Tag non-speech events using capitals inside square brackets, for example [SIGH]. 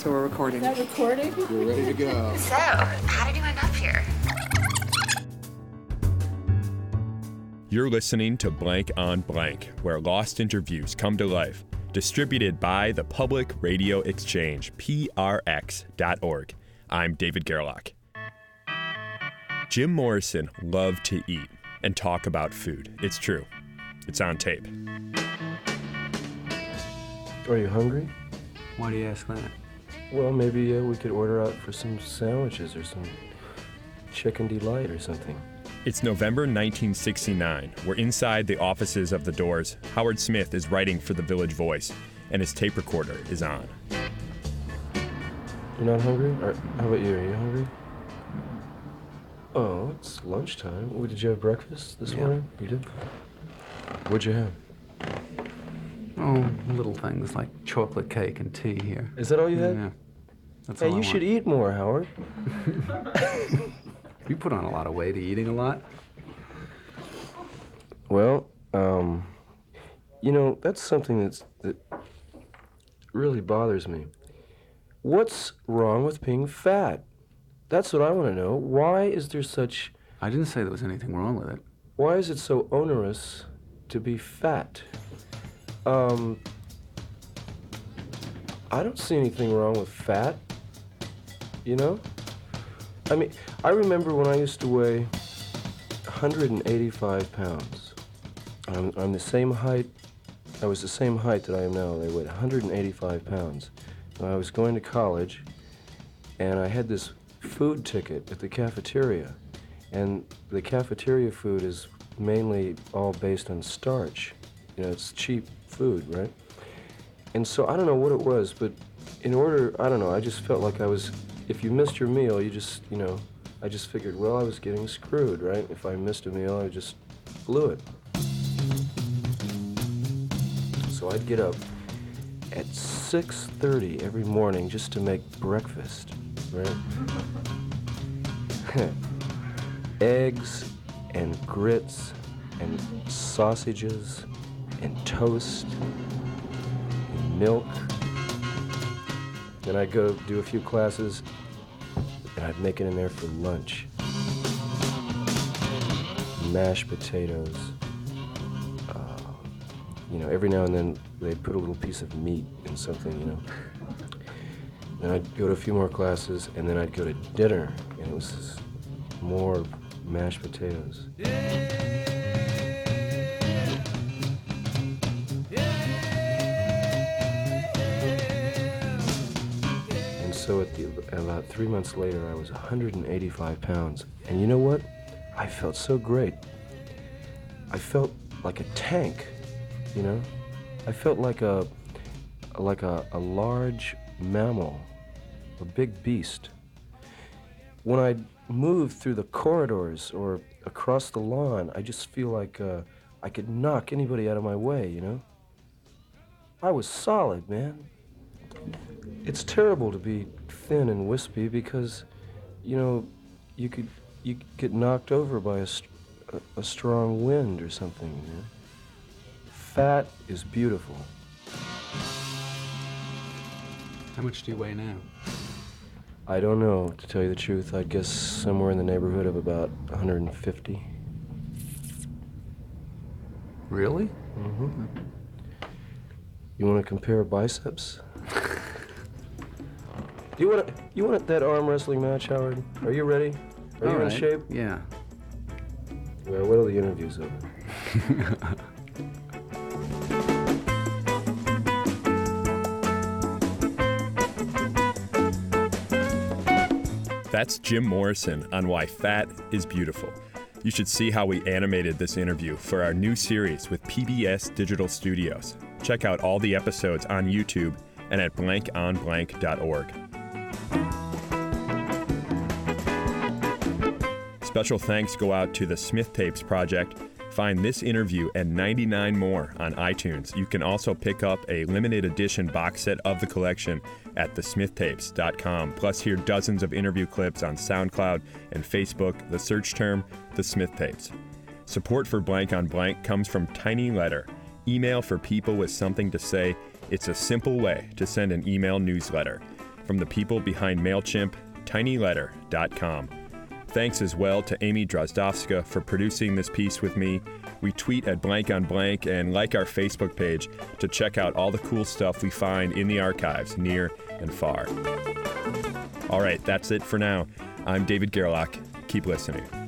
So we're recording. Is that recording? We're ready to go. So, how did you end up here? You're listening to Blank on Blank, where lost interviews come to life. Distributed by the Public Radio Exchange, prx.org. I'm David Gerlach. Jim Morrison loved to eat and talk about food. It's true. It's on tape. Are you hungry? Why do you ask that? Well, maybe uh, we could order out for some sandwiches or some chicken delight or something. It's November 1969. We're inside the offices of the Doors. Howard Smith is writing for the Village Voice, and his tape recorder is on. You're not hungry? Or, how about you? Are you hungry? Oh, it's lunchtime. Did you have breakfast this Yeah. morning? You did? What'd you have? Oh, little things like chocolate cake and tea here. Is that all you had? Yeah. That's Hey, all I you should want. eat more, Howard. [LAUGHS] You put on a lot of weight eating a lot. Well, um, you know, that's something that's, that really bothers me. What's wrong with being fat? That's what I want to know. Why is there such, I didn't say there was anything wrong with it. why is it so onerous to be fat? Um, I don't see anything wrong with fat, you know? I mean, I remember when I used to weigh 185 pounds. I'm, I'm the same height, I was the same height that I am now. I weighed 185 pounds. And I was going to college, and I had this food ticket at the cafeteria. And the cafeteria food is mainly all based on starch. You know, it's cheap food, right? And so I don't know what it was, but in order, I don't know, I just felt like I was, if you missed your meal, you just, you know, I just figured, well, I was getting screwed, right? If I missed a meal, I just blew it. So I'd get up at 6.30 every morning just to make breakfast, right? [LAUGHS] Eggs and grits and sausages and toast and milk. Then I'd go do a few classes and I'd make it in there for lunch. Mashed potatoes. Uh, you know, every now and then they'd put a little piece of meat in something, you know. Then I'd go to a few more classes and then I'd go to dinner and it was more mashed potatoes. And so at the, about three months later, I was 185 pounds. And you know what? I felt so great. I felt like a tank, you know? I felt like a, like a, a large mammal, a big beast. When I move through the corridors or across the lawn, I just feel like uh, I could knock anybody out of my way, you know? I was solid, man. It's terrible to be thin and wispy because, you know, you could you could get knocked over by a, a, a strong wind or something. You know? Fat is beautiful. How much do you weigh now? I don't know, to tell you the truth. I'd guess somewhere in the neighborhood of about 150. Really? Mm-hmm. You want to compare biceps? You want you want that arm wrestling match, Howard? Are you ready? Are you All in shape? Yeah. Well, what are the interviews over? That's Jim Morrison on why fat is beautiful. You should see how we animated this interview for our new series with PBS Digital Studios. Check out all the episodes on YouTube and at blankonblank.org. Special thanks go out to the Smith Tapes Project. Find this interview and 99 more on iTunes. You can also pick up a limited edition box set of the collection at thesmithtapes.com. Plus, hear dozens of interview clips on SoundCloud and Facebook. The search term, The Smith Tapes. Support for Blank on Blank comes from Tiny Letter, email for people with something to say. It's a simple way to send an email newsletter. from the people behind MailChimp, tinyletter.com. Thanks as well to Amy Drozdowska for producing this piece with me. We tweet at blank on blank and like our Facebook page to check out all the cool stuff we find in the archives, near and far. All right, that's it for now. I'm David Gerlach. Keep listening.